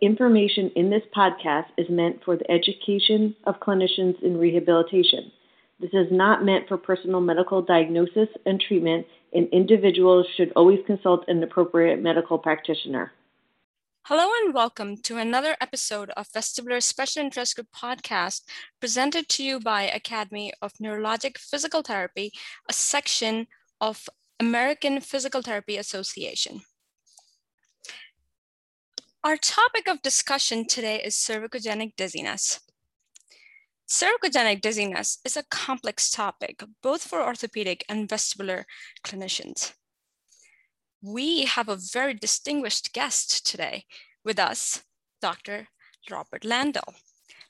information in this podcast is meant for the education of clinicians in rehabilitation. This is not meant for personal medical diagnosis and treatment, and individuals should always consult an appropriate medical practitioner. Hello and welcome to another episode of Vestibular Special Interest Group podcast presented to you by Academy of Neurologic Physical Therapy, a section of American Physical Therapy Association. Our topic of discussion today is cervicogenic dizziness. Cervicogenic dizziness is a complex topic, both for orthopedic and vestibular clinicians we have a very distinguished guest today with us, Dr. Robert Landel.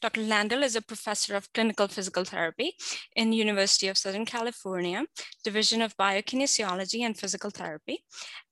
Dr. Landel is a professor of clinical physical therapy in University of Southern California, Division of Biokinesiology and Physical Therapy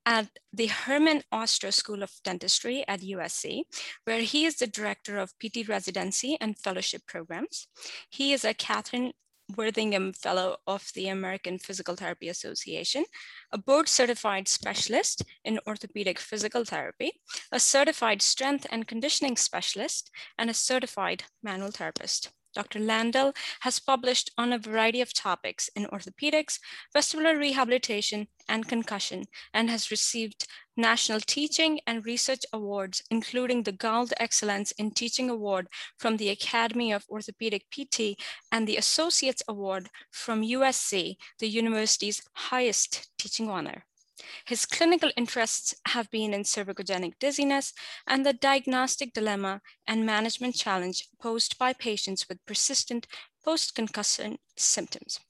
at the Herman Ostrow School of Dentistry at USC, where he is the director of PT residency and fellowship programs. He is a Katherine Worthingham Fellow of the American Physical Therapy Association, a board certified specialist in orthopedic physical therapy, a certified strength and conditioning specialist, and a certified manual therapist. Dr. Landel has published on a variety of topics in orthopedics, vestibular rehabilitation, and concussion, and has received national teaching and research awards, including the Gould Excellence in Teaching Award from the Academy of Orthopedic PT and the Associates Award from USC, the university's highest teaching honor. His clinical interests have been in cervicogenic dizziness and the diagnostic dilemma and management challenge posed by patients with persistent post-concussion symptoms.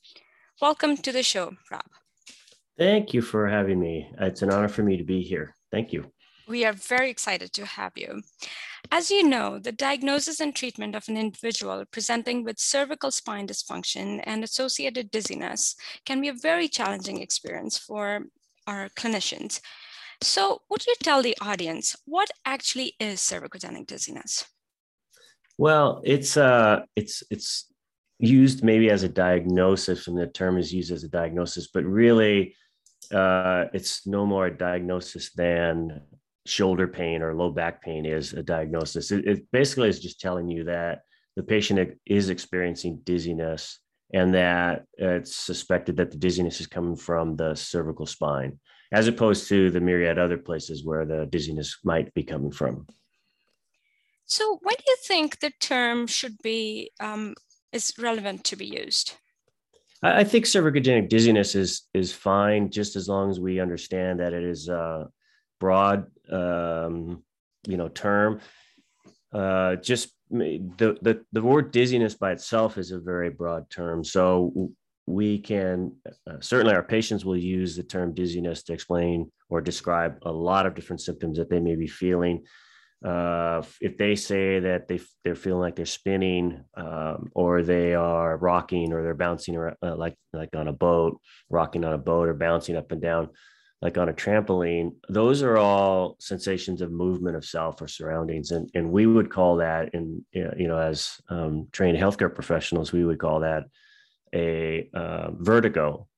Welcome to the show, Rob. Thank you for having me. It's an honor for me to be here. Thank you. We are very excited to have you. As you know, the diagnosis and treatment of an individual presenting with cervical spine dysfunction and associated dizziness can be a very challenging experience for our clinicians. So, would you tell the audience what actually is cervicogenic dizziness? Well, it's uh, it's it's used maybe as a diagnosis, and the term is used as a diagnosis, but really, uh, it's no more a diagnosis than shoulder pain or low back pain is a diagnosis. It, it basically is just telling you that the patient is experiencing dizziness and that it's suspected that the dizziness is coming from the cervical spine, as opposed to the myriad other places where the dizziness might be coming from. So, when do you think the term should be um, is relevant to be used? I think cervicogenic dizziness is is fine, just as long as we understand that it is a broad, um, you know, term. Uh, just the, the the word dizziness by itself is a very broad term. So we can uh, certainly our patients will use the term dizziness to explain or describe a lot of different symptoms that they may be feeling. Uh, if they say that they they're feeling like they're spinning um, or they are rocking or they're bouncing around, uh, like like on a boat rocking on a boat or bouncing up and down like on a trampoline, those are all sensations of movement of self or surroundings. And, and we would call that, in, you know, as um, trained healthcare professionals, we would call that a uh, vertigo.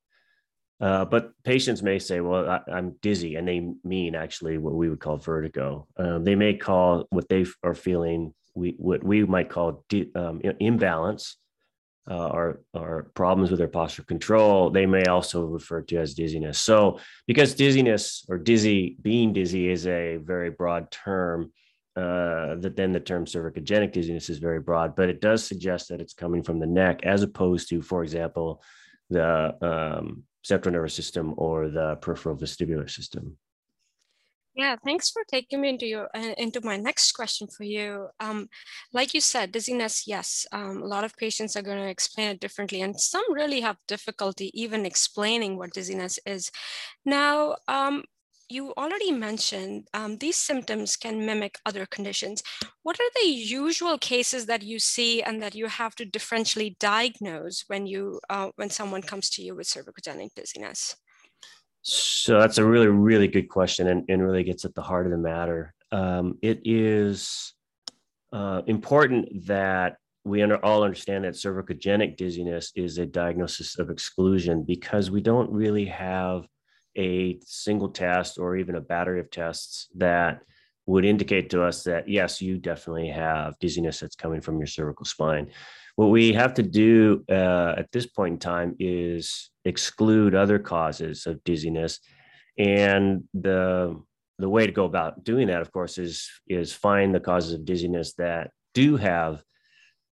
Uh, but patients may say, well, I, am dizzy, and they mean actually what we would call vertigo. Um, they may call what they are feeling, we, what we might call de- um, imbalance, uh, or, or problems with their posture control, they may also refer to as dizziness. So, because dizziness or dizzy, being dizzy is a very broad term, uh, that then the term cervicogenic dizziness is very broad, but it does suggest that it's coming from the neck as opposed to, for example, the um, central nervous system or the peripheral vestibular system. Yeah, thanks for taking me into your uh, into my next question for you. Um, like you said, dizziness, yes, um, a lot of patients are going to explain it differently, and some really have difficulty even explaining what dizziness is. Now, um, you already mentioned um, these symptoms can mimic other conditions. What are the usual cases that you see and that you have to differentially diagnose when you uh, when someone comes to you with cervicogenic dizziness? So that's a really, really good question and, and really gets at the heart of the matter. Um, it is uh, important that we under, all understand that cervicogenic dizziness is a diagnosis of exclusion because we don't really have a single test or even a battery of tests that would indicate to us that yes, you definitely have dizziness that's coming from your cervical spine. What we have to do uh, at this point in time is exclude other causes of dizziness, and the the way to go about doing that, of course, is is find the causes of dizziness that do have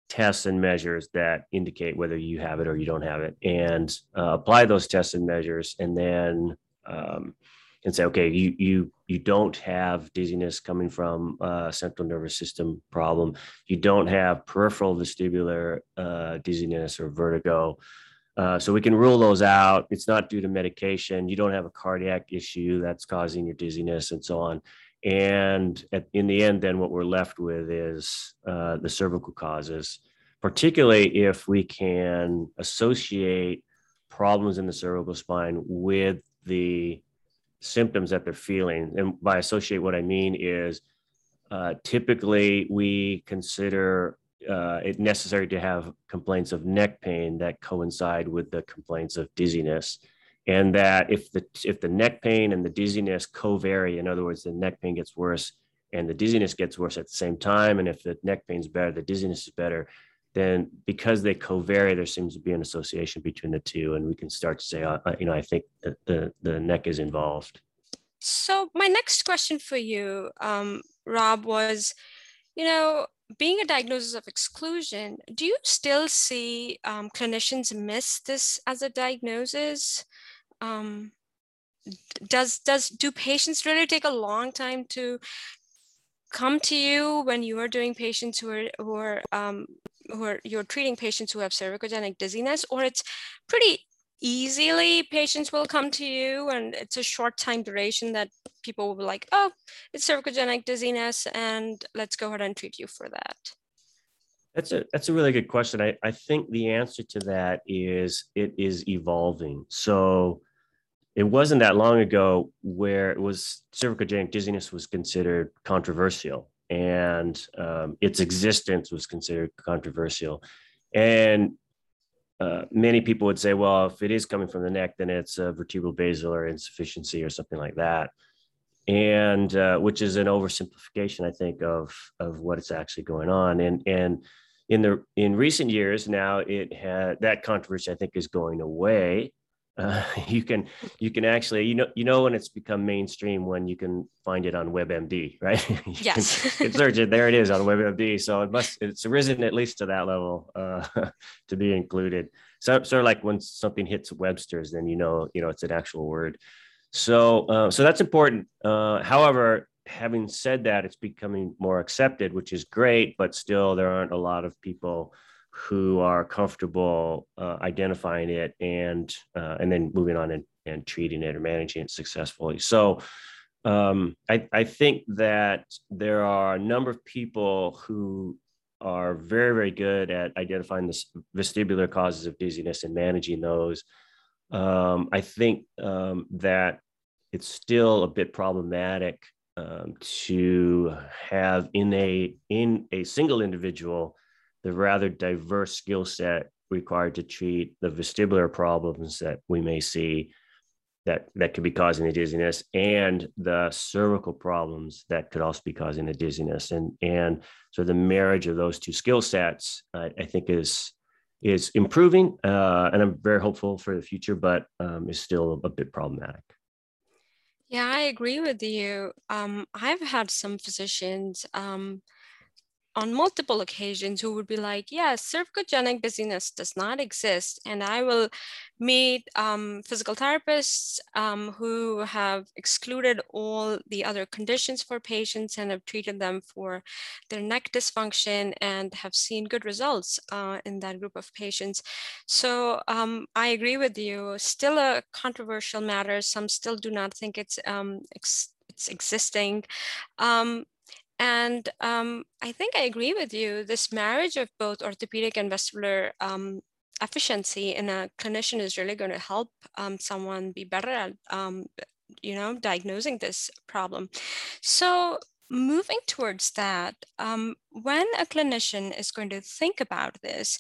tests and measures that indicate whether you have it or you don't have it, and uh, apply those tests and measures, and then um, and say, okay, you you you don't have dizziness coming from a central nervous system problem. You don't have peripheral vestibular uh, dizziness or vertigo. Uh, so we can rule those out. It's not due to medication. You don't have a cardiac issue that's causing your dizziness and so on. And at, in the end, then what we're left with is uh, the cervical causes, particularly if we can associate problems in the cervical spine with the symptoms that they're feeling. And by associate, what I mean is uh, typically we consider uh, it necessary to have complaints of neck pain that coincide with the complaints of dizziness. And that if the if the neck pain and the dizziness co-vary, in other words, the neck pain gets worse and the dizziness gets worse at the same time, and if the neck pain is better, the dizziness is better, then because they co-vary, there seems to be an association between the two, and we can start to say, uh, uh, you know, I think that the the neck is involved. So my next question for you, um, Rob, was, you know, being a diagnosis of exclusion, do you still see um, clinicians miss this as a diagnosis? Um, does does do patients really take a long time to come to you when you are doing patients who are who are um, who are you're treating patients who have cervicogenic dizziness, or it's pretty easily patients will come to you and it's a short time duration that people will be like, oh, it's cervicogenic dizziness and let's go ahead and treat you for that? That's a that's a really good question. I, I think the answer to that is it is evolving. So it wasn't that long ago where it was cervicogenic dizziness was considered controversial and um, its existence was considered controversial. And uh, many people would say, well, if it is coming from the neck, then it's a vertebral basilar insufficiency or something like that. And uh, which is an oversimplification, I think, of of what is actually going on. And and in the in recent years now, it had that controversy, I think, is going away uh, you can you can actually you know you know when it's become mainstream when you can find it on WebMD, right? yes, can, can search it. There it is on WebMD. So it must it's risen at least to that level uh, to be included. So sort of like when something hits Webster's, then you know you know it's an actual word. So uh, so that's important. Uh, however, having said that, it's becoming more accepted, which is great, but still there aren't a lot of people who are comfortable uh, identifying it and uh, and then moving on and, and treating it or managing it successfully. So um, I, I think that there are a number of people who are very very good at identifying the vestibular causes of dizziness and managing those. Um, I think um, that it's still a bit problematic um, to have in a in a single individual the rather diverse skill set required to treat the vestibular problems that we may see that that could be causing the dizziness and the cervical problems that could also be causing the dizziness. And and so the marriage of those two skill sets I, I think is is improving uh, and i'm very hopeful for the future but um, is still a bit problematic. Yeah i agree with you. Um, i've had some physicians um, on multiple occasions who would be like, yeah, cervicogenic dizziness does not exist. And I will meet um, physical therapists um, who have excluded all the other conditions for patients and have treated them for their neck dysfunction and have seen good results uh, in that group of patients. So um, I agree with you. Still a controversial matter. Some still do not think it's um, ex- it's existing. And um, I think I agree with you. This marriage of both orthopedic and vestibular um, efficiency in a clinician is really going to help um, someone be better at, um, you know, diagnosing this problem. So moving towards that, um, when a clinician is going to think about this,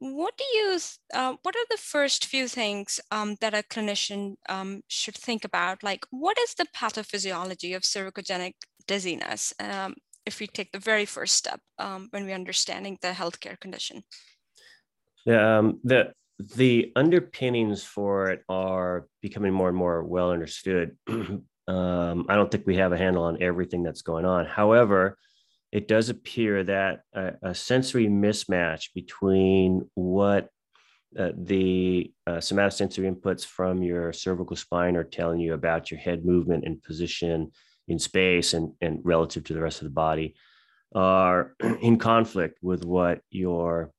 what do you uh, what are the first few things um, that a clinician um, should think about like what is the pathophysiology of cervicogenic dizziness? Um, if we take the very first step um, when we're understanding the healthcare condition? Um, the the underpinnings for it are becoming more and more well understood. um, I don't think we have a handle on everything that's going on. However, it does appear that a, a sensory mismatch between what uh, the uh, somatosensory inputs from your cervical spine are telling you about your head movement and position in space and, and relative to the rest of the body are in conflict with what your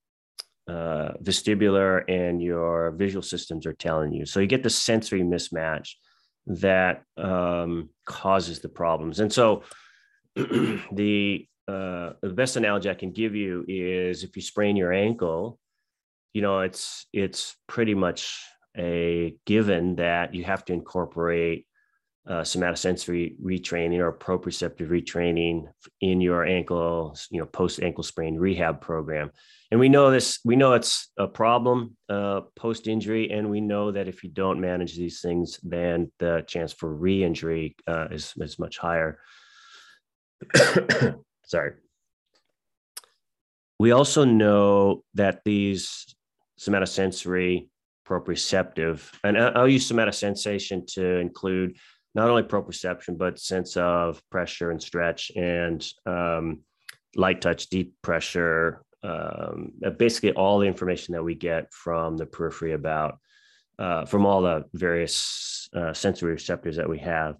uh, vestibular and your visual systems are telling you. So you get the sensory mismatch that um, causes the problems. And so the uh, the best analogy I can give you is if you sprain your ankle, you know it's it's pretty much a given that you have to incorporate uh, somatosensory retraining or proprioceptive retraining in your ankle, you know, post ankle sprain rehab program. And we know this, we know it's a problem uh, post injury, and we know that if you don't manage these things, then the chance for re injury uh, is, is much higher. Sorry. We also know that these somatosensory proprioceptive, and I'll use somatosensation to include not only proprioception but sense of pressure and stretch and um, light touch, deep pressure, um, basically all the information that we get from the periphery about uh, from all the various uh, sensory receptors that we have.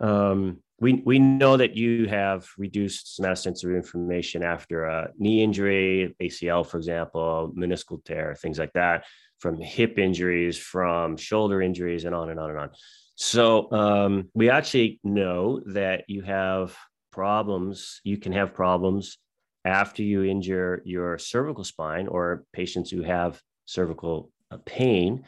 Um, we, we know that you have reduced somatosensory information after a knee injury, ACL, for example, meniscal tear, things like that, from hip injuries, from shoulder injuries, and on and on and on. So um, we actually know that you have problems. You can have problems after you injure your cervical spine, or patients who have cervical uh, pain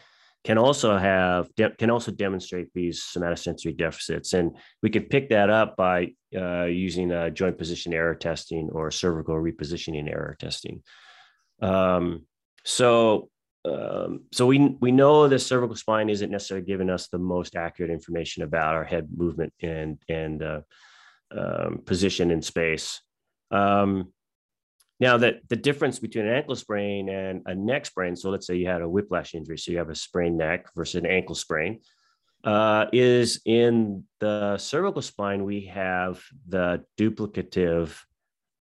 can also have can also demonstrate these somatosensory deficits, and we can pick that up by uh, using a joint position error testing or cervical repositioning error testing. Um, so um, so we we know the cervical spine isn't necessarily giving us the most accurate information about our head movement and and uh, um, position in space. Um, now that the difference between an ankle sprain and a neck sprain, so let's say you had a whiplash injury, so you have a sprained neck versus an ankle sprain, uh, is in the cervical spine we have the duplicative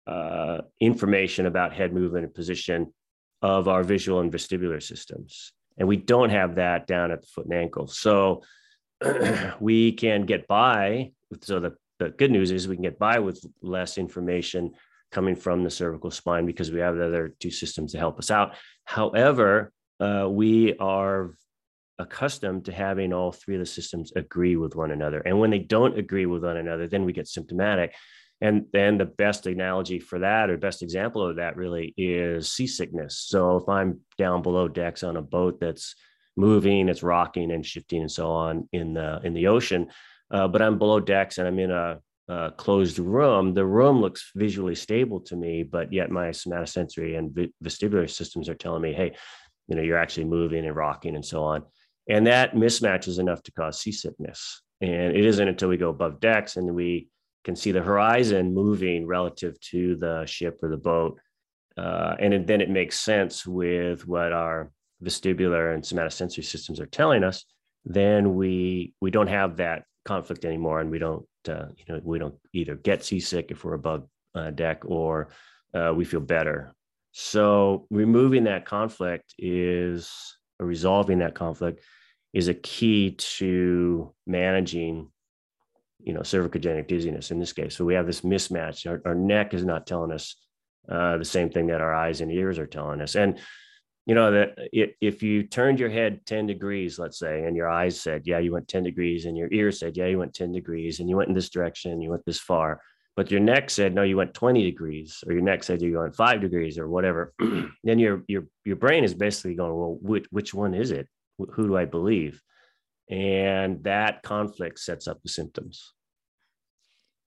uh, information about head movement and position of our visual and vestibular systems. And we don't have that down at the foot and ankle. So we can get by. So the, the good news is we can get by with less information coming from the cervical spine because we have the other two systems to help us out. However, uh, we are accustomed to having all three of the systems agree with one another. And when they don't agree with one another, then we get symptomatic. And then the best analogy for that, or best example of that, really is seasickness. So if I'm down below decks on a boat that's moving, it's rocking and shifting and so on in the in the ocean, uh, but I'm below decks and I'm in a, a, closed room, the room looks visually stable to me, but yet my somatosensory and vestibular systems are telling me, hey, you know, you're actually moving and rocking and so on. And that mismatch is enough to cause seasickness. And it isn't until we go above decks and we can see the horizon moving relative to the ship or the boat. Uh, and then it makes sense with what our vestibular and somatosensory systems are telling us. Then we we don't have that conflict anymore, and we don't uh, you know we don't either get seasick if we're above uh, deck or uh, we feel better. So removing that conflict is resolving that conflict is a key to managing you know, cervicogenic dizziness in this case. So we have this mismatch. Our, our neck is not telling us uh, the same thing that our eyes and ears are telling us. And, you know, that if you turned your head 10 degrees, let's say, and your eyes said, yeah, you went 10 degrees, and your ears said, yeah, you went 10 degrees, and you went in this direction, you went this far, but your neck said, no, you went 20 degrees, or your neck said you went five degrees or whatever, then your, your, your brain is basically going, well, which, which one is it? Who do I believe? And that conflict sets up the symptoms.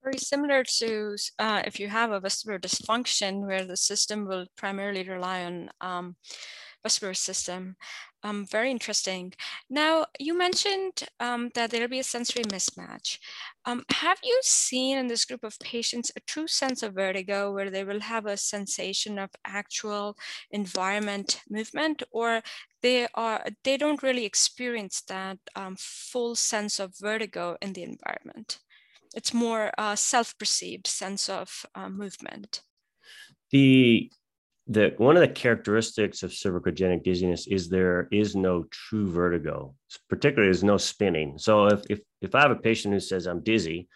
Very similar to uh, if you have a vestibular dysfunction where the system will primarily rely on um, vestibular system. Um, very interesting. Now, you mentioned um, that there'll be a sensory mismatch. Um, have you seen in this group of patients a true sense of vertigo where they will have a sensation of actual environment movement, or they are they don't really experience that um, full sense of vertigo in the environment? It's more a self-perceived sense of uh, movement. The the one of the characteristics of cervicogenic dizziness is there is no true vertigo particularly there's no spinning. So if if, if i have a patient who says i'm dizzy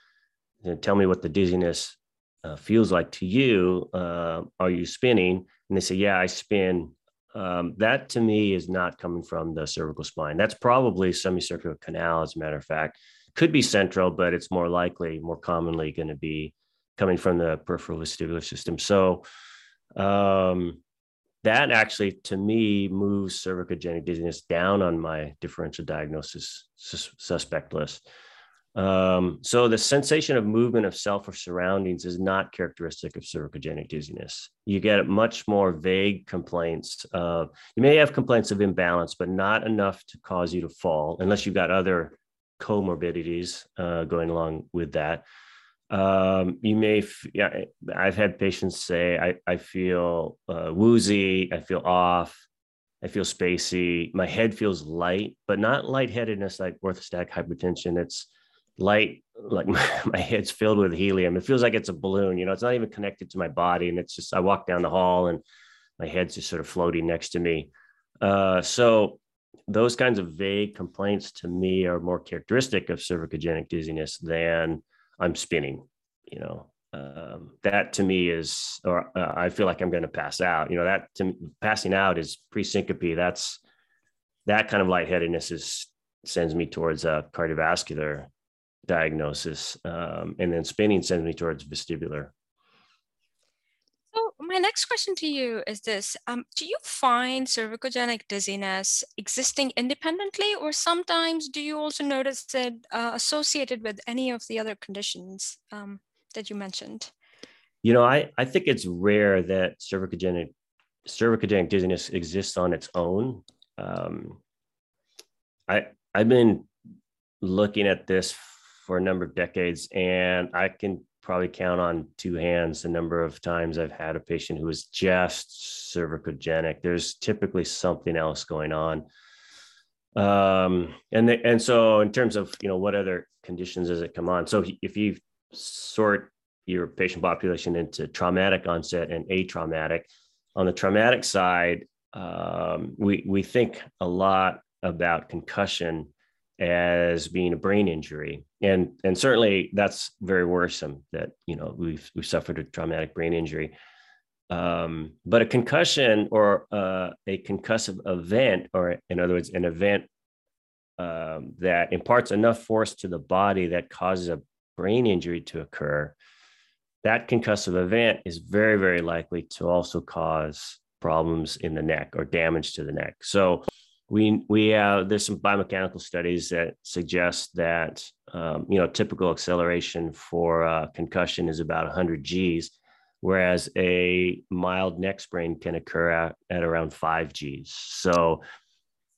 then tell me what the dizziness uh, feels like to you uh, are you spinning? And they say yeah i spin. Um, that to me is not coming from the cervical spine. That's probably semicircular canal as a matter of fact. Could be central but it's more likely more commonly going to be coming from the peripheral vestibular system. So um, that actually, to me, moves cervicogenic dizziness down on my differential diagnosis sus- suspect list. Um, so the sensation of movement of self or surroundings is not characteristic of cervicogenic dizziness. You get much more vague complaints. Of, you may have complaints of imbalance, but not enough to cause you to fall, unless you've got other comorbidities uh, going along with that um, you may f- yeah i've had patients say i, I feel uh, woozy i feel off i feel spacey my head feels light but not lightheadedness like orthostatic hypertension. It's light like my, my head's filled with helium. It feels like it's a balloon you know it's not even connected to my body and it's just i walk down the hall and my head's just sort of floating next to me. Uh, so those kinds of vague complaints to me are more characteristic of cervicogenic dizziness than I'm spinning, you know, um, that to me is, or uh, I feel like I'm going to pass out. You know, that to me, passing out is pre-syncope. That's that kind of lightheadedness is sends me towards a cardiovascular diagnosis, um, and then spinning sends me towards vestibular. My next question to you is this: um, Do you find cervicogenic dizziness existing independently, or sometimes do you also notice it uh, associated with any of the other conditions um, that you mentioned? You know, I I think it's rare that cervicogenic cervicogenic dizziness exists on its own. Um, I I've been looking at this for a number of decades, and I can probably count on two hands the number of times I've had a patient who is just cervicogenic. There's typically something else going on. Um, and the, and so in terms of you know what other conditions does it come on? So if you sort your patient population into traumatic onset and atraumatic, on the traumatic side, um, we we think a lot about concussion as being a brain injury. And and certainly that's very worrisome that you know we've we've suffered a traumatic brain injury. Um, but a concussion or uh, a concussive event or in other words an event um, that imparts enough force to the body that causes a brain injury to occur that concussive event is very very likely to also cause problems in the neck or damage to the neck. So we we have there's some biomechanical studies that suggest that um, you know typical acceleration for uh, concussion is about 100 G's, whereas a mild neck sprain can occur at, at around five G's. So,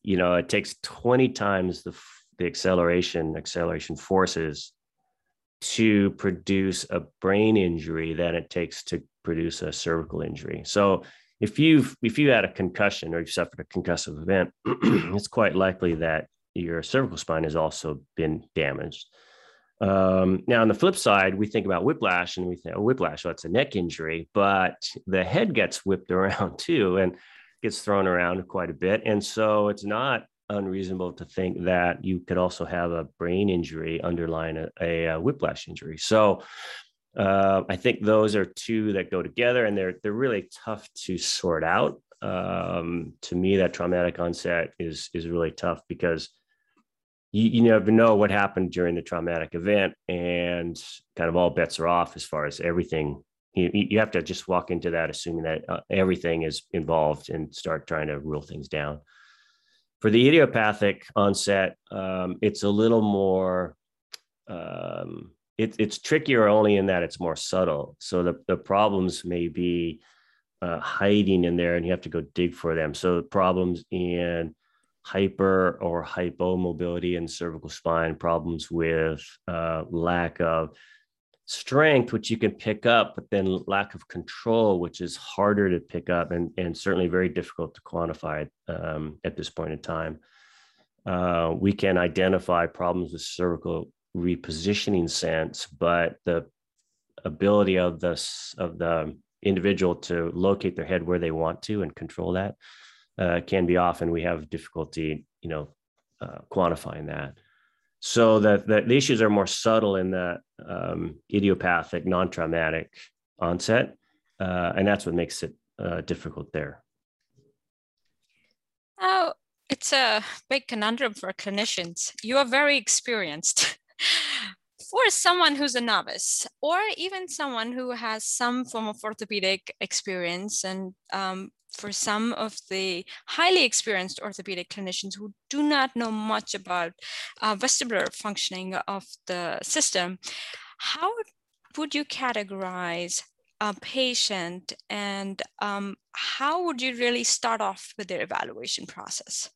you know, it takes 20 times the the acceleration acceleration forces to produce a brain injury than it takes to produce a cervical injury. So if you've if you had a concussion or you've suffered a concussive event, it's quite likely that your cervical spine has also been damaged. Um, now, on the flip side, we think about whiplash and we think, oh, whiplash, well, it's a neck injury, but the head gets whipped around too and gets thrown around quite a bit. And so it's not unreasonable to think that you could also have a brain injury underlying a, a, a whiplash injury. So uh, I think those are two that go together, and they're they're really tough to sort out. Um, to me, that traumatic onset is is really tough because you, you never know what happened during the traumatic event, and kind of all bets are off as far as everything. You, you have to just walk into that assuming that uh, everything is involved and start trying to rule things down. For the idiopathic onset, um, it's a little more um, it, it's trickier only in that it's more subtle. So the, the problems may be uh, hiding in there and you have to go dig for them. So problems in hyper or hypomobility in cervical spine, problems with uh, lack of strength, which you can pick up, but then lack of control, which is harder to pick up and, and certainly very difficult to quantify um, at this point in time. Uh, we can identify problems with cervical repositioning sense, but the ability of the of the individual to locate their head where they want to and control that uh, can be often we have difficulty, you know, uh, quantifying that. So that the, the, issues are more subtle in that um, idiopathic, non-traumatic onset, uh, and that's what makes it uh, difficult there. Oh, it's a big conundrum for clinicians. You are very experienced. For someone who's a novice or even someone who has some form of orthopedic experience and um, for some of the highly experienced orthopedic clinicians who do not know much about uh, vestibular functioning of the system, how would you categorize a patient and um, how would you really start off with their evaluation process?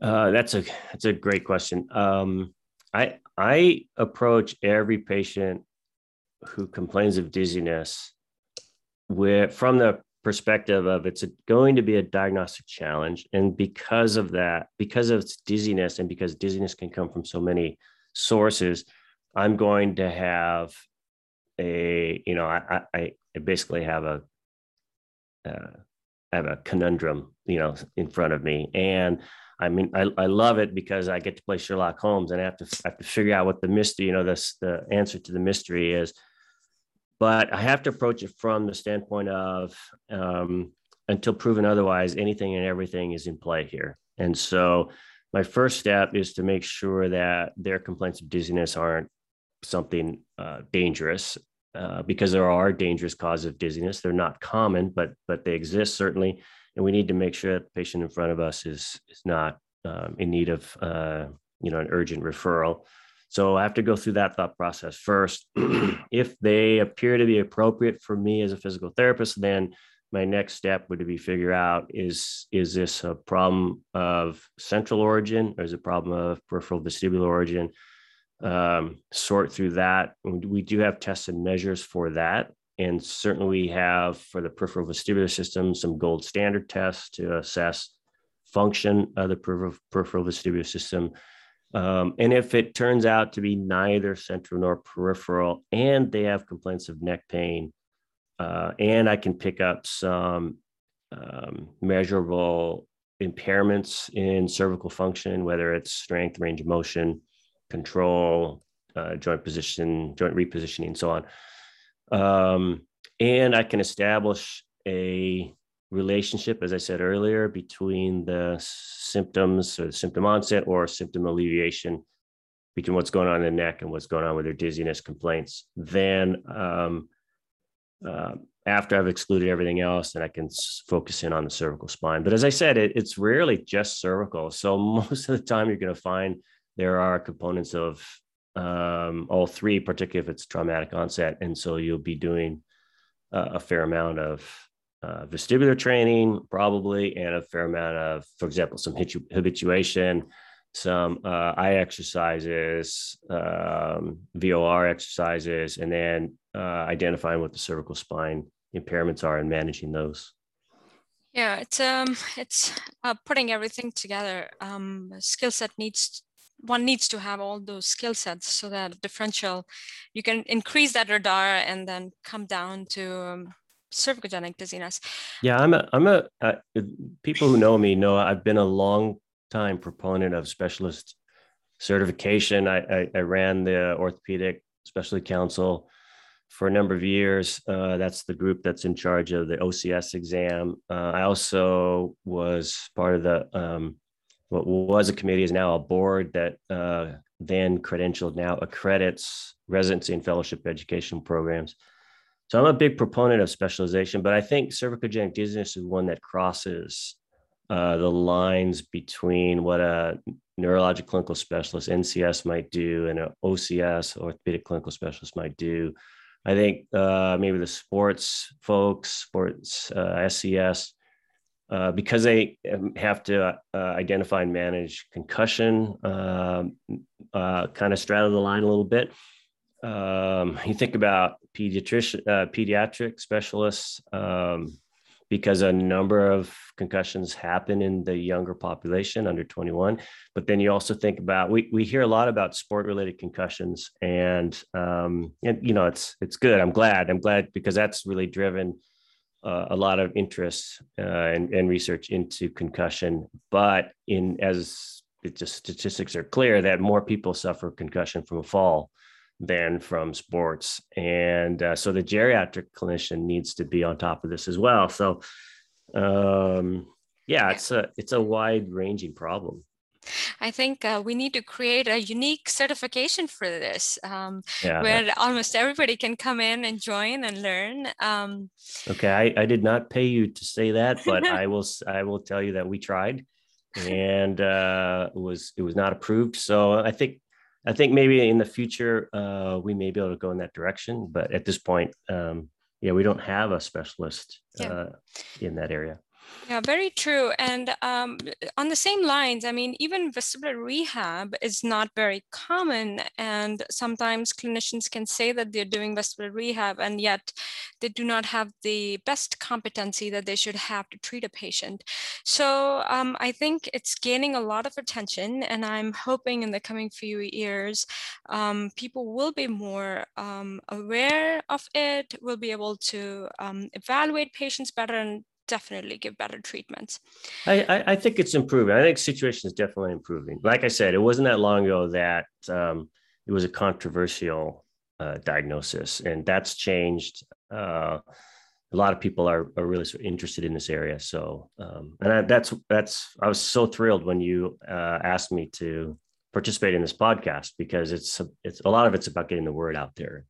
Uh, that's a that's a great question. Um, I I approach every patient who complains of dizziness with from the perspective of it's a, going to be a diagnostic challenge and because of that because of its dizziness and because dizziness can come from so many sources i'm going to have a you know i i, I basically have a uh, have a conundrum you know in front of me. And I mean, I, I love it because I get to play Sherlock Holmes and I have to I have to figure out what the mystery, you know, this the answer to the mystery is. But I have to approach it from the standpoint of um, until proven otherwise, anything and everything is in play here. And so my first step is to make sure that their complaints of dizziness aren't something uh, dangerous uh, because there are dangerous causes of dizziness. They're not common, but but they exist certainly, and we need to make sure that the patient in front of us is is not um, in need of uh, you know an urgent referral. So I have to go through that thought process first. if they appear to be appropriate for me as a physical therapist, then my next step would be figure out is is this a problem of central origin or is it a problem of peripheral vestibular origin? Um, sort through that. We do have tests and measures for that. And certainly we have for the peripheral vestibular system some gold standard tests to assess function of the peripheral, vestibular system um, and if it turns out to be neither central nor peripheral, and they have complaints of neck pain, uh, and I can pick up some um, measurable impairments in cervical function, whether it's strength, range of motion, control, uh, joint position, joint repositioning, and so on. Um, and I can establish a relationship, as I said earlier, between the symptoms or the symptom onset or symptom alleviation between what's going on in the neck and what's going on with their dizziness complaints. Then, um, uh, after I've excluded everything else, then I can focus in on the cervical spine. But as I said, it, it's rarely just cervical. So most of the time, you're going to find there are components of um, all three, particularly if it's traumatic onset. And so you'll be doing uh, a fair amount of uh, vestibular training, probably, and a fair amount of, for example, some habituation, some uh, eye exercises, um, VOR exercises, and then uh, identifying what the cervical spine impairments are and managing those. Yeah, it's um, it's uh, putting everything together. Um, skill set needs one needs to have all those skill sets so that differential, you can increase that radar and then come down to um, cervicogenic dizziness. Yeah, I'm a, I'm a, uh, people who know me know I've been a long time proponent of specialist certification. I, I, I ran the orthopedic specialty council for a number of years. Uh, that's the group that's in charge of the OCS exam. Uh, I also was part of the, um, what was a committee is now a board that uh, then credentialed now accredits residency and fellowship education programs. So I'm a big proponent of specialization, but I think cervicogenic dizziness is one that crosses uh, the lines between what a neurologic clinical specialist, NCS, might do and an OCS, orthopedic clinical specialist, might do. I think uh, maybe the sports folks, sports uh, SCS, uh, because they um, have to uh, identify and manage concussion, um, uh, kind of straddle the line a little bit. Um, you think about pediatric uh, pediatric specialists um, because a number of concussions happen in the younger population under 21 but then you also think about we, we hear a lot about sport related concussions and um, and you know it's it's good i'm glad i'm glad because that's really driven uh, a lot of interest uh, and, and research into concussion but in as it just statistics are clear that more people suffer concussion from a fall than from sports. And uh, so the geriatric clinician needs to be on top of this as well. So, um, yeah, it's a it's a wide ranging problem. I think uh, we need to create a unique certification for this, um, yeah, where almost everybody can come in and join and learn. Um, okay, I, I, did not pay you to say that, but I will I will tell you that we tried, and uh, it was it was not approved. So I think I think maybe in the future uh, we may be able to go in that direction, but at this point, um, yeah, we don't have a specialist yeah. uh, in that area. Yeah, very true. And um, on the same lines, I mean, even vestibular rehab is not very common. And sometimes clinicians can say that they're doing vestibular rehab, and yet they do not have the best competency that they should have to treat a patient. So um, I think it's gaining a lot of attention. And I'm hoping in the coming few years, um, people will be more um, aware of it, will be able to um, evaluate patients better and definitely give better treatments. I, I, think it's improving. I think the situation is definitely improving. Like I said, it wasn't that long ago that um, it was a controversial uh, diagnosis, and that's changed. Uh, a lot of people are, are really interested in this area. So, um, and I, that's that's I was so thrilled when you uh, asked me to participate in this podcast because it's it's a lot of it's about getting the word out there,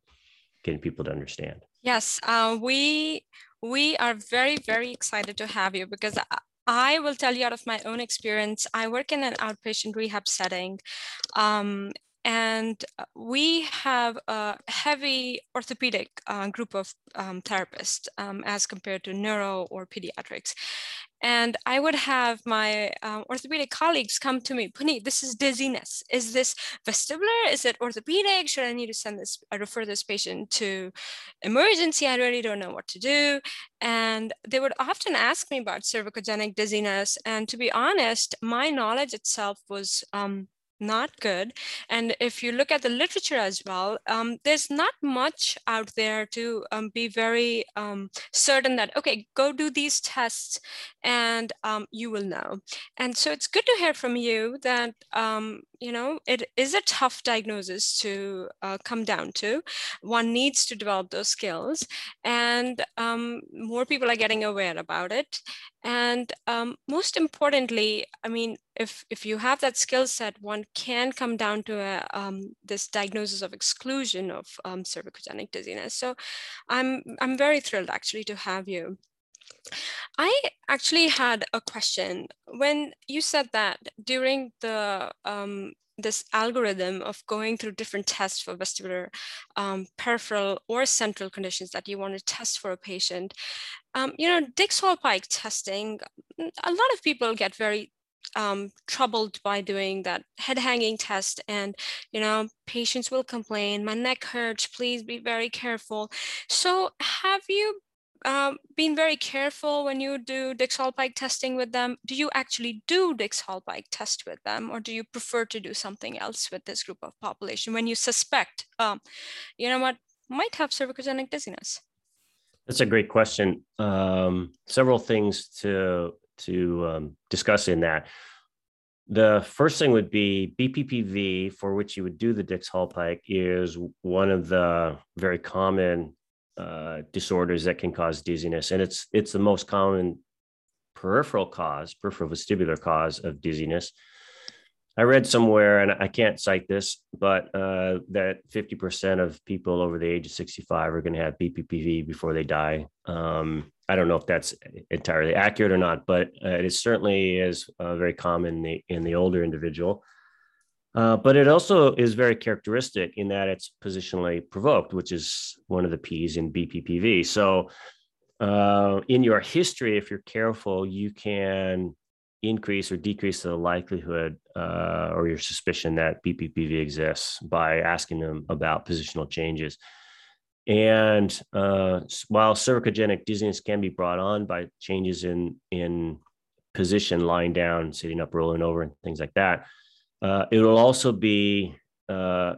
getting people to understand. Yes, uh, we we are very, very excited to have you because I will tell you out of my own experience. I work in an outpatient rehab setting. Um, and we have a heavy orthopedic uh, group of um, therapists um, as compared to neuro or pediatrics. And I would have my um, orthopedic colleagues come to me, Puneet, this is dizziness. Is this vestibular? Is it orthopedic? Should I need to send this, I refer this patient to emergency? I really don't know what to do. And they would often ask me about cervicogenic dizziness. And to be honest, my knowledge itself was um, not good. And if you look at the literature as well, um, there's not much out there to um, be very um, certain that, okay, go do these tests and um, you will know. And so it's good to hear from you that, um, you know, it is a tough diagnosis to uh, come down to. One needs to develop those skills and um, more people are getting aware about it. And most importantly, I mean, if if you have that skill set, one can come down to a, um, this diagnosis of exclusion of um, cervicogenic dizziness. So I'm I'm very thrilled actually to have you. I actually had a question when you said that during the um, this algorithm of going through different tests for vestibular um, peripheral or central conditions that you want to test for a patient. Um, you know, Dix-Hallpike testing, a lot of people get very um, troubled by doing that head hanging test and you know patients will complain my neck hurts please be very careful so have you um, been very careful when you do Dix-Hallpike testing with them. Do you actually do Dix-Hallpike test with them or do you prefer to do something else with this group of population when you suspect um, you know what might have cervicogenic dizziness? That's a great question. Um, several things to to um, discuss in that. The first thing would be BPPV, for which you would do the Dix-Hallpike, is one of the very common uh, disorders that can cause dizziness, and it's it's the most common peripheral cause, peripheral vestibular cause of dizziness. I read somewhere, and I can't cite this, but uh, that 50% of people over the age of 65 are going to have BPPV before they die. Um, I don't know if that's entirely accurate or not, but uh, it certainly is uh, very common in the, in the older individual. Uh, but it also is very characteristic in that it's positionally provoked, which is one of the P's in BPPV. So uh, in your history, if you're careful, you can increase or decrease the likelihood uh, or your suspicion that BPPV exists by asking them about positional changes. And uh, while cervicogenic dizziness can be brought on by changes in in position, lying down, sitting up, rolling over, and things like that, uh, it will also be uh,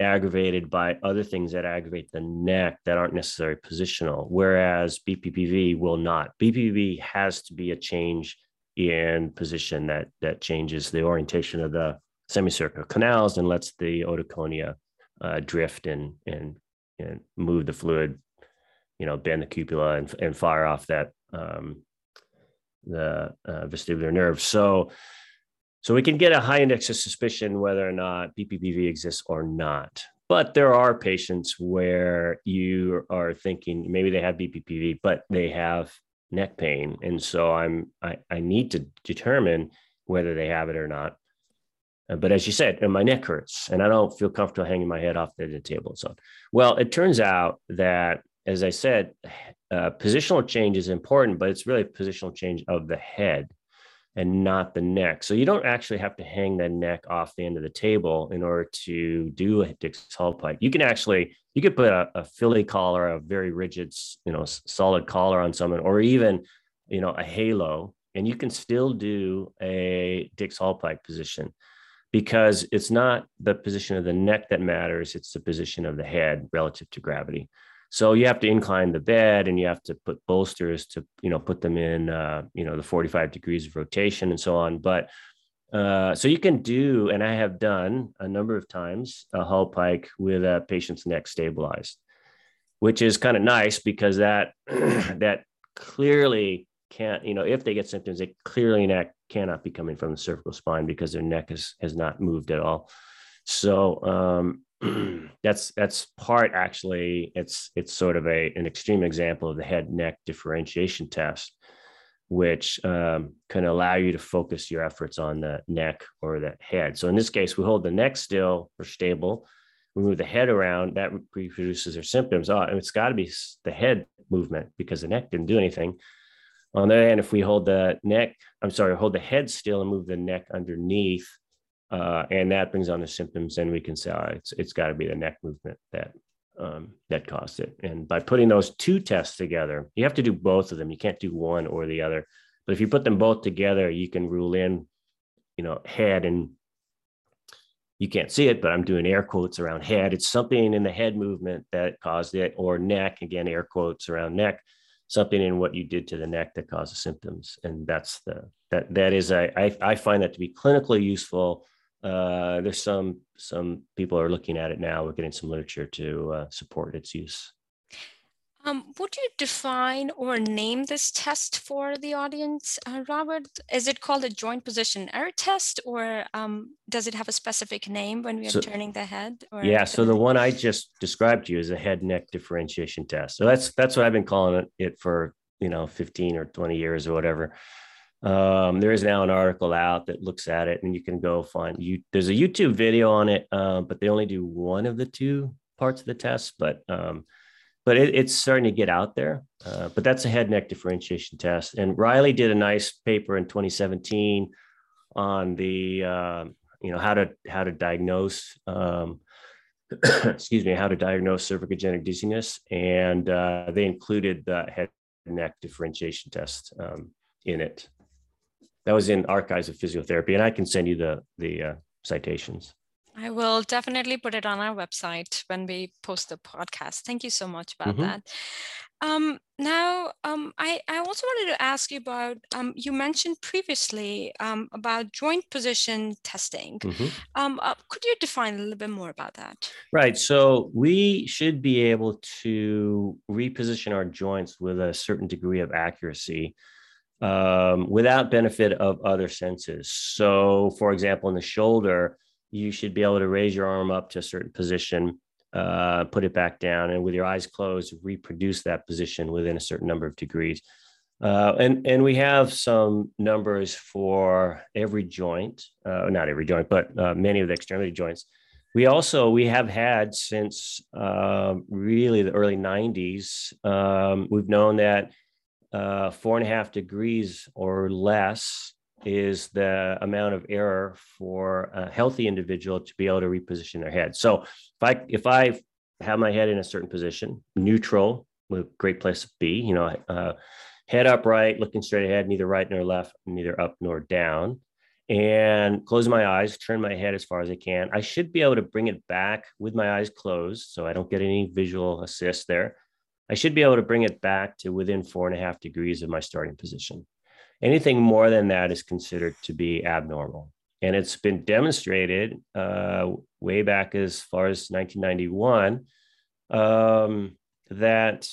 aggravated by other things that aggravate the neck that aren't necessarily positional, whereas BPPV will not. BPPV has to be a change in position that that changes the orientation of the semicircular canals and lets the otoconia uh, drift and and and move the fluid, you know, bend the cupula and, and fire off that um, the uh, vestibular nerve. So so we can get a high index of suspicion whether or not BPPV exists or not. But there are patients where you are thinking maybe they have BPPV, but they have neck pain, and so I'm I, I need to determine whether they have it or not. Uh, but as you said, and my neck hurts, and I don't feel comfortable hanging my head off the table and so. Well, it turns out that, as I said, uh, positional change is important, but it's really positional change of the head and not the neck. So you don't actually have to hang the neck off the end of the table in order to do a Dick's Dix Hallpike. You can actually you could put a, a Philly collar, a very rigid, you know, solid collar on someone, or even you know a halo, and you can still do a Dick's Dix Hallpike position because it's not the position of the neck that matters; it's the position of the head relative to gravity. So you have to incline the bed and you have to put bolsters to, you know, put them in, uh, you know, the 45 degrees of rotation and so on. But uh, so you can do, and I have done a number of times a Hallpike with a patient's neck stabilized, which is kind of nice because that that clearly can't, you know, if they get symptoms, they clearly neck cannot be coming from the cervical spine because their neck is, has not moved at all. So um, that's that's part actually it's it's sort of a an extreme example of the head neck differentiation test which um, can allow you to focus your efforts on the neck or the head. So in this case we hold the neck still or stable. We move the head around that reproduces their symptoms. Oh it's got to be the head movement because the neck didn't do anything. On the other hand if we hold the neck i'm sorry hold the head still and move the neck underneath uh, and that brings on the symptoms, and we can say oh, it's it's got to be the neck movement that um, that caused it. And by putting those two tests together, you have to do both of them. You can't do one or the other. But if you put them both together, you can rule in, you know, head and you can't see it, but I'm doing air quotes around head. It's something in the head movement that caused it, or neck, again, air quotes around neck, something in what you did to the neck that causes symptoms. And that's the that that is I, I find that to be clinically useful uh, there's some some people are looking at it now. We're getting some literature to uh, support its use. Um, would you define or name this test for the audience, uh, Robert? Is it called a joint position error test, or um, does it have a specific name when we are so, turning the head? yeah, so the one I just described to you is a head neck differentiation test. So that's that's what I've been calling it, it for you know 15 or 20 years or whatever. Um, there is now an article out that looks at it, and you can go find you. There's a YouTube video on it, uh, but they only do one of the two parts of the test. But um, but it, it's starting to get out there. Uh, but that's a head neck differentiation test, and Reiley did a nice paper in 2017 on the uh, you know how to how to diagnose. Um, excuse me, how to diagnose cervicogenic dizziness, and uh, they included the head neck differentiation test um, in it that was in archives of physiotherapy and i can send you the the uh, citations. I will definitely put it on our website when we post the podcast. Thank you so much about mm-hmm. that. Um, now um, I, I also wanted to ask you about um, you mentioned previously um, about joint position testing. Mm-hmm. Um, uh, could you define a little bit more about that? Right so we should be able to reposition our joints with a certain degree of accuracy um, without benefit of other senses. So, for example, in the shoulder, you should be able to raise your arm up to a certain position, uh, put it back down, and with your eyes closed, reproduce that position within a certain number of degrees. Uh, and and we have some numbers for every joint, uh, not every joint, but uh, many of the extremity joints. we also we have had since uh, really the early 90s um, we've known that uh, four and a half degrees or less is the amount of error for a healthy individual to be able to reposition their head so if i if i have my head in a certain position neutral a great place to be you know uh, head upright looking straight ahead neither right nor left neither up nor down and close my eyes, turn my head as far as I can. I should be able to bring it back with my eyes closed so I don't get any visual assist there. I should be able to bring it back to within four and a half degrees of my starting position. Anything more than that is considered to be abnormal. And it's been demonstrated uh, way back as far as 1991 um, that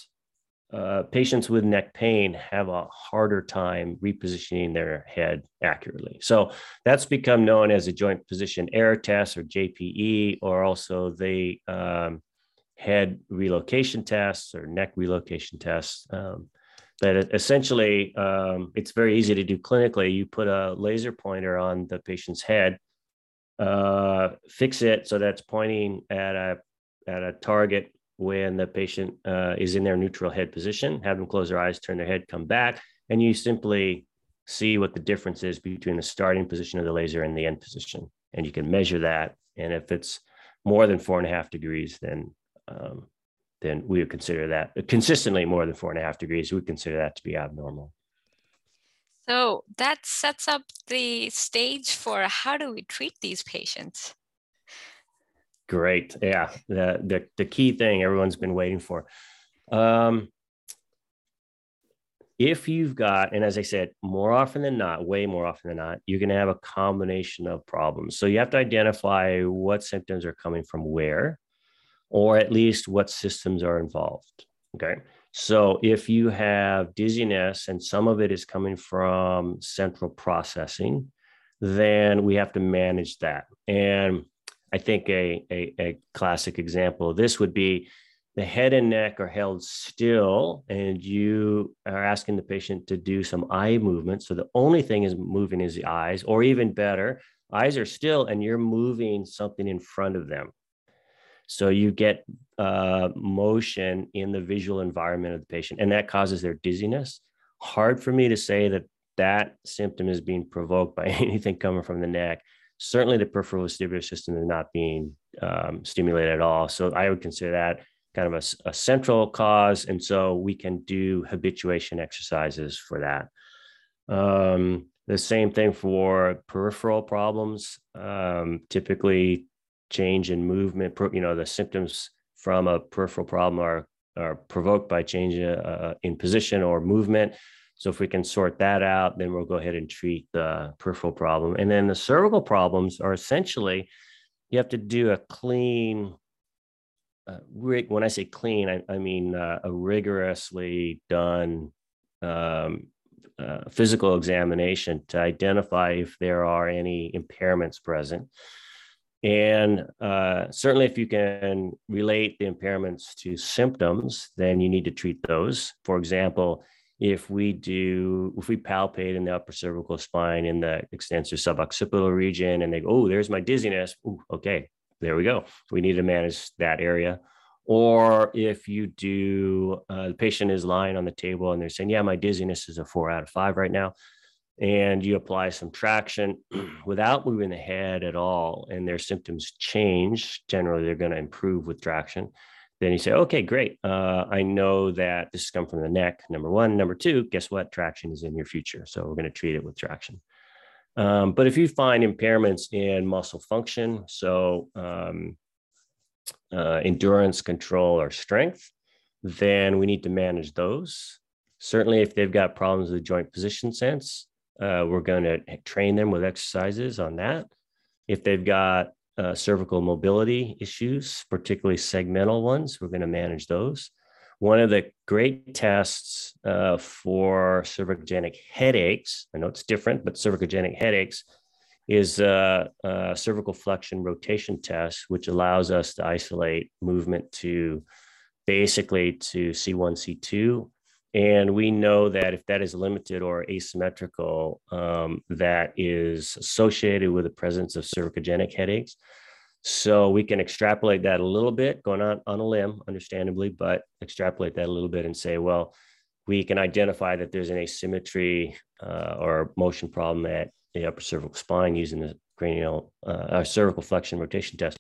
uh, patients with neck pain have a harder time repositioning their head accurately. So that's become known as a joint position error test or JPE, or also the um, head relocation tests or neck relocation tests. Um, that essentially um, it's very easy to do clinically. You put a laser pointer on the patient's head, uh, fix it so that's pointing at a at a target when the patient uh, is in their neutral head position, have them close their eyes, turn their head, come back, and you simply see what the difference is between the starting position of the laser and the end position. And you can measure that. And if it's more than four and a half degrees, then um, then we would consider that consistently more than four and a half degrees. We would consider that to be abnormal. So that sets up the stage for how do we treat these patients? Great. Yeah. The, the, the key thing everyone's been waiting for. Um, if you've got, and as I said, more often than not, way more often than not, you're going to have a combination of problems. So you have to identify what symptoms are coming from where, or at least what systems are involved. Okay. So if you have dizziness and some of it is coming from central processing, then we have to manage that. And I think a, a, a classic example of this would be the head and neck are held still and you are asking the patient to do some eye movement so the only thing is moving is the eyes or even better eyes are still and you're moving something in front of them so you get uh, motion in the visual environment of the patient and that causes their dizziness hard for me to say that that symptom is being provoked by anything coming from the neck certainly the peripheral vestibular system is not being um, stimulated at all. So I would consider that kind of a, a, central cause. And so we can do habituation exercises for that. Um, the same thing for peripheral problems. Um, typically, change in movement, you know, the symptoms from a peripheral problem are, are provoked by change uh, in position or movement. So if we can sort that out, then we'll go ahead and treat the peripheral problem. And then the cervical problems are essentially you have to do a clean. Uh, rig- when I say clean, I, I mean uh, a rigorously done um, uh, physical examination to identify if there are any impairments present. And uh, certainly, if you can relate the impairments to symptoms, then you need to treat those. For example, if we do if we palpate in the upper cervical spine in the extensor suboccipital region and they go oh there's my dizziness. Ooh, okay there we go. We need to manage that area. Or if you do uh, the patient is lying on the table and they're saying yeah my dizziness is a four out of five right now and you apply some traction without moving the head at all and their symptoms change generally they're going to improve with traction then you say, okay, great. Uh, I know that this has come from the neck. Number one. Number two, guess what? Traction is in your future. So we're going to treat it with traction. Um, but if you find impairments in muscle function, so um, uh, endurance, control, or strength, then we need to manage those. Certainly, if they've got problems with joint position sense, uh, we're going to train them with exercises on that. If they've got uh, cervical mobility issues, particularly segmental ones. We're going to manage those. One of the great tests uh, for cervicogenic headaches, I know it's different, but cervicogenic headaches is a, a cervical flexion rotation test, which allows us to isolate movement to basically to C1, C2. And we know that if that is limited or asymmetrical, um, that is associated with the presence of cervicogenic headaches. So we can extrapolate that a little bit, going on on a limb, understandably, but extrapolate that a little bit and say, well, we can identify that there's an asymmetry uh, or motion problem at the upper cervical spine using the cranial uh, cervical flexion rotation test.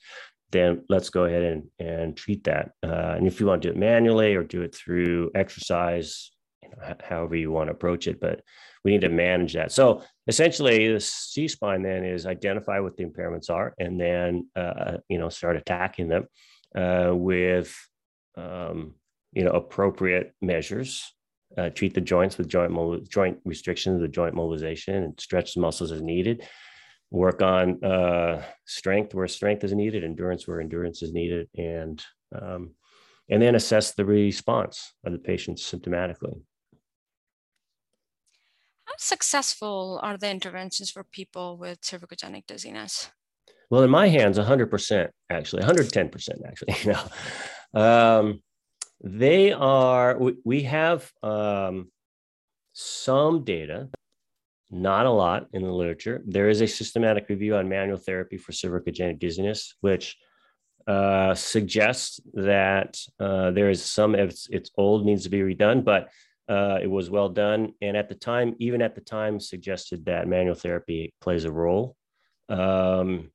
Then let's go ahead and, and treat that. Uh, and if you want to do it manually or do it through exercise, you know, however you want to approach it, but we need to manage that. So essentially, the C spine then is identify what the impairments are, and then uh, you know start attacking them uh, with um, you know appropriate measures. Uh, treat the joints with joint joint restrictions, the joint mobilization, and stretch the muscles as needed. Work on uh, strength where strength is needed, endurance where endurance is needed, and um, and then assess the response of the patient symptomatically. How successful are the interventions for people with cervicogenic dizziness? Well, in my hands, 100% actually, 110% actually. You know, um, they are, we, we have um, some data, not a lot in the literature. There is a systematic review on manual therapy for cervicogenic dizziness, which uh, suggests that uh, there is some, it's, it's old, needs to be redone, but uh, it was well done, and at the time, even at the time, suggested that manual therapy plays a role um,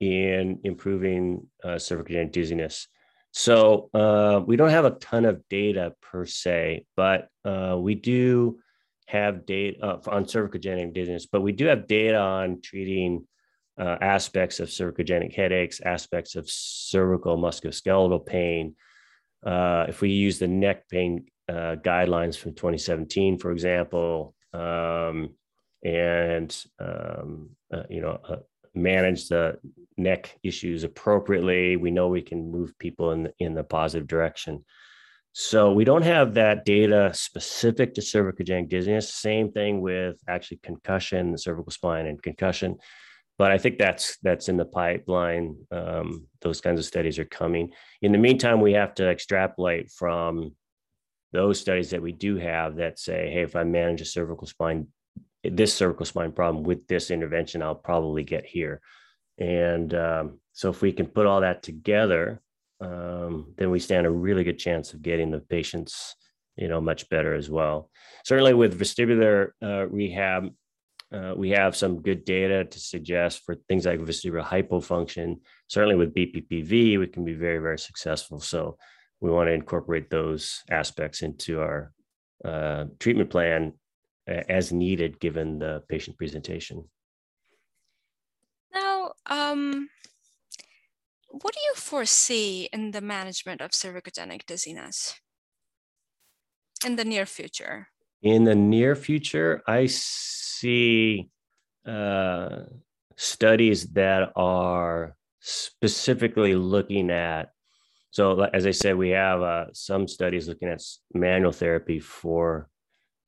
in improving uh, cervical dizziness. So uh, we don't have a ton of data per se, but uh, we do have data uh, on cervicogenic dizziness, but we do have data on treating uh, aspects of cervicogenic headaches, aspects of cervical musculoskeletal pain. Uh, if we use the neck pain uh, guidelines from 2017, for example, um, and um, uh, you know uh, manage the neck issues appropriately. We know we can move people in the, in the positive direction. So we don't have that data specific to cervicogenic dizziness. Same thing with actually concussion, the cervical spine, and concussion. But I think that's that's in the pipeline. Um, those kinds of studies are coming. In the meantime, we have to extrapolate from those studies that we do have that say, hey, if I manage a cervical spine, this cervical spine problem with this intervention, I'll probably get here. And um, so if we can put all that together, um, then we stand a really good chance of getting the patients, you know, much better as well. Certainly with vestibular uh, rehab, uh, we have some good data to suggest for things like vestibular hypofunction. Certainly with BPPV, we can be very, very successful. So we want to incorporate those aspects into our uh, treatment plan as needed given the patient presentation. Now, um, what do you foresee in the management of cervicogenic dizziness in the near future? In the near future, I see uh, studies that are specifically looking at so, as I said, we have uh, some studies looking at manual therapy for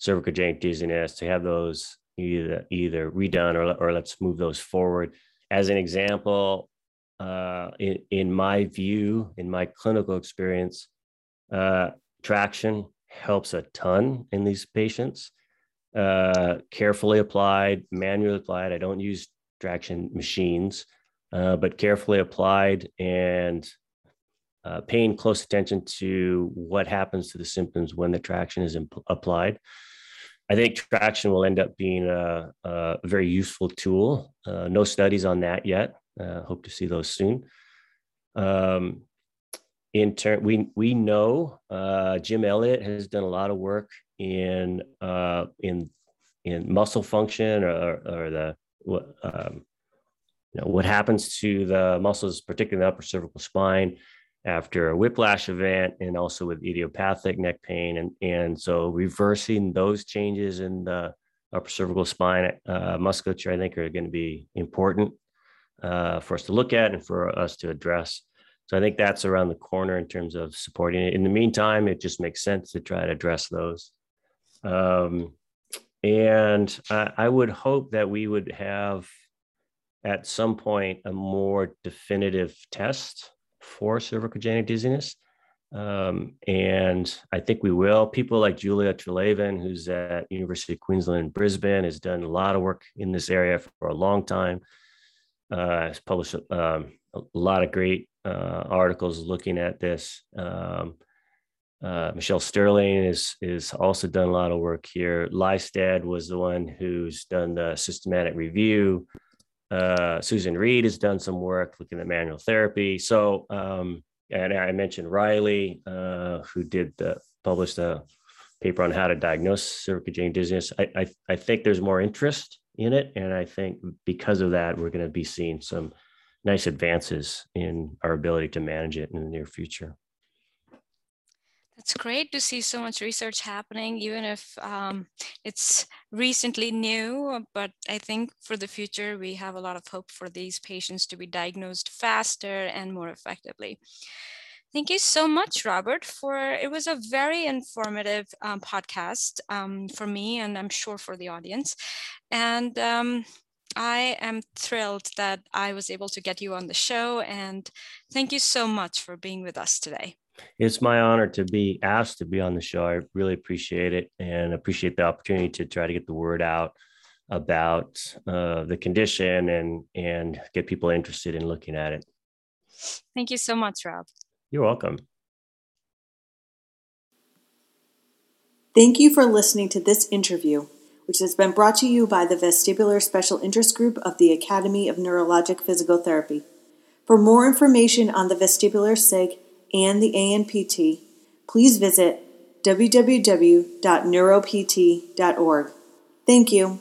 cervicogenic dizziness to have those either either redone or, or let's move those forward. As an example, uh, in, in my view, in my clinical experience, uh, traction helps a ton in these patients. Uh, carefully applied, manually applied. I don't use traction machines, uh, but carefully applied and uh, paying close attention to what happens to the symptoms when the traction is imp- applied. I think traction will end up being a, a very useful tool. Uh, no studies on that yet. Uh, hope to see those soon. Um, in turn, we we know uh, Jim Elliott has done a lot of work in uh, in in muscle function or, or the um, you know, what happens to the muscles, particularly the upper cervical spine after a whiplash event and also with idiopathic neck pain. And, and so reversing those changes in the upper cervical spine uh, musculature, I think, are going to be important uh, for us to look at and for us to address. So I think that's around the corner in terms of supporting it. In the meantime, it just makes sense to try to address those. Um, and I, I would hope that we would have at some point a more definitive test for cervicogenic dizziness. Um, and I think we will. People like Julia Treleaven, who's at University of Queensland in Brisbane, has done a lot of work in this area for a long time. Uh, has published um, a a lot of great uh, articles looking at this. Um, uh, Michele Sterling is is also done a lot of work here. Lystad was the one who's done the systematic review. Uh, Susan Reid has done some work looking at manual therapy. So, um, and I mentioned Reiley, uh, who did the, published a paper on how to diagnose cervical dizziness. I, I, I think there's more interest in it, and I think because of that, we're going to be seeing some nice advances in our ability to manage it in the near future. It's great to see so much research happening, even if um, it's recently new. But I think for the future, we have a lot of hope for these patients to be diagnosed faster and more effectively. Thank you so much, Robert, for it was a very informative um, podcast um, for me, and I'm sure for the audience. And um, I am thrilled that I was able to get you on the show. And thank you so much for being with us today. It's my honor to be asked to be on the show. I really appreciate it and appreciate the opportunity to try to get the word out about uh, the condition and and get people interested in looking at it. Thank you so much, Rob. You're welcome. Thank you for listening to this interview, which has been brought to you by the Vestibular Special Interest Group of the Academy of Neurologic Physical Therapy. For more information on the vestibular SIG and the ANPT, please visit www.neuropt.org. Thank you.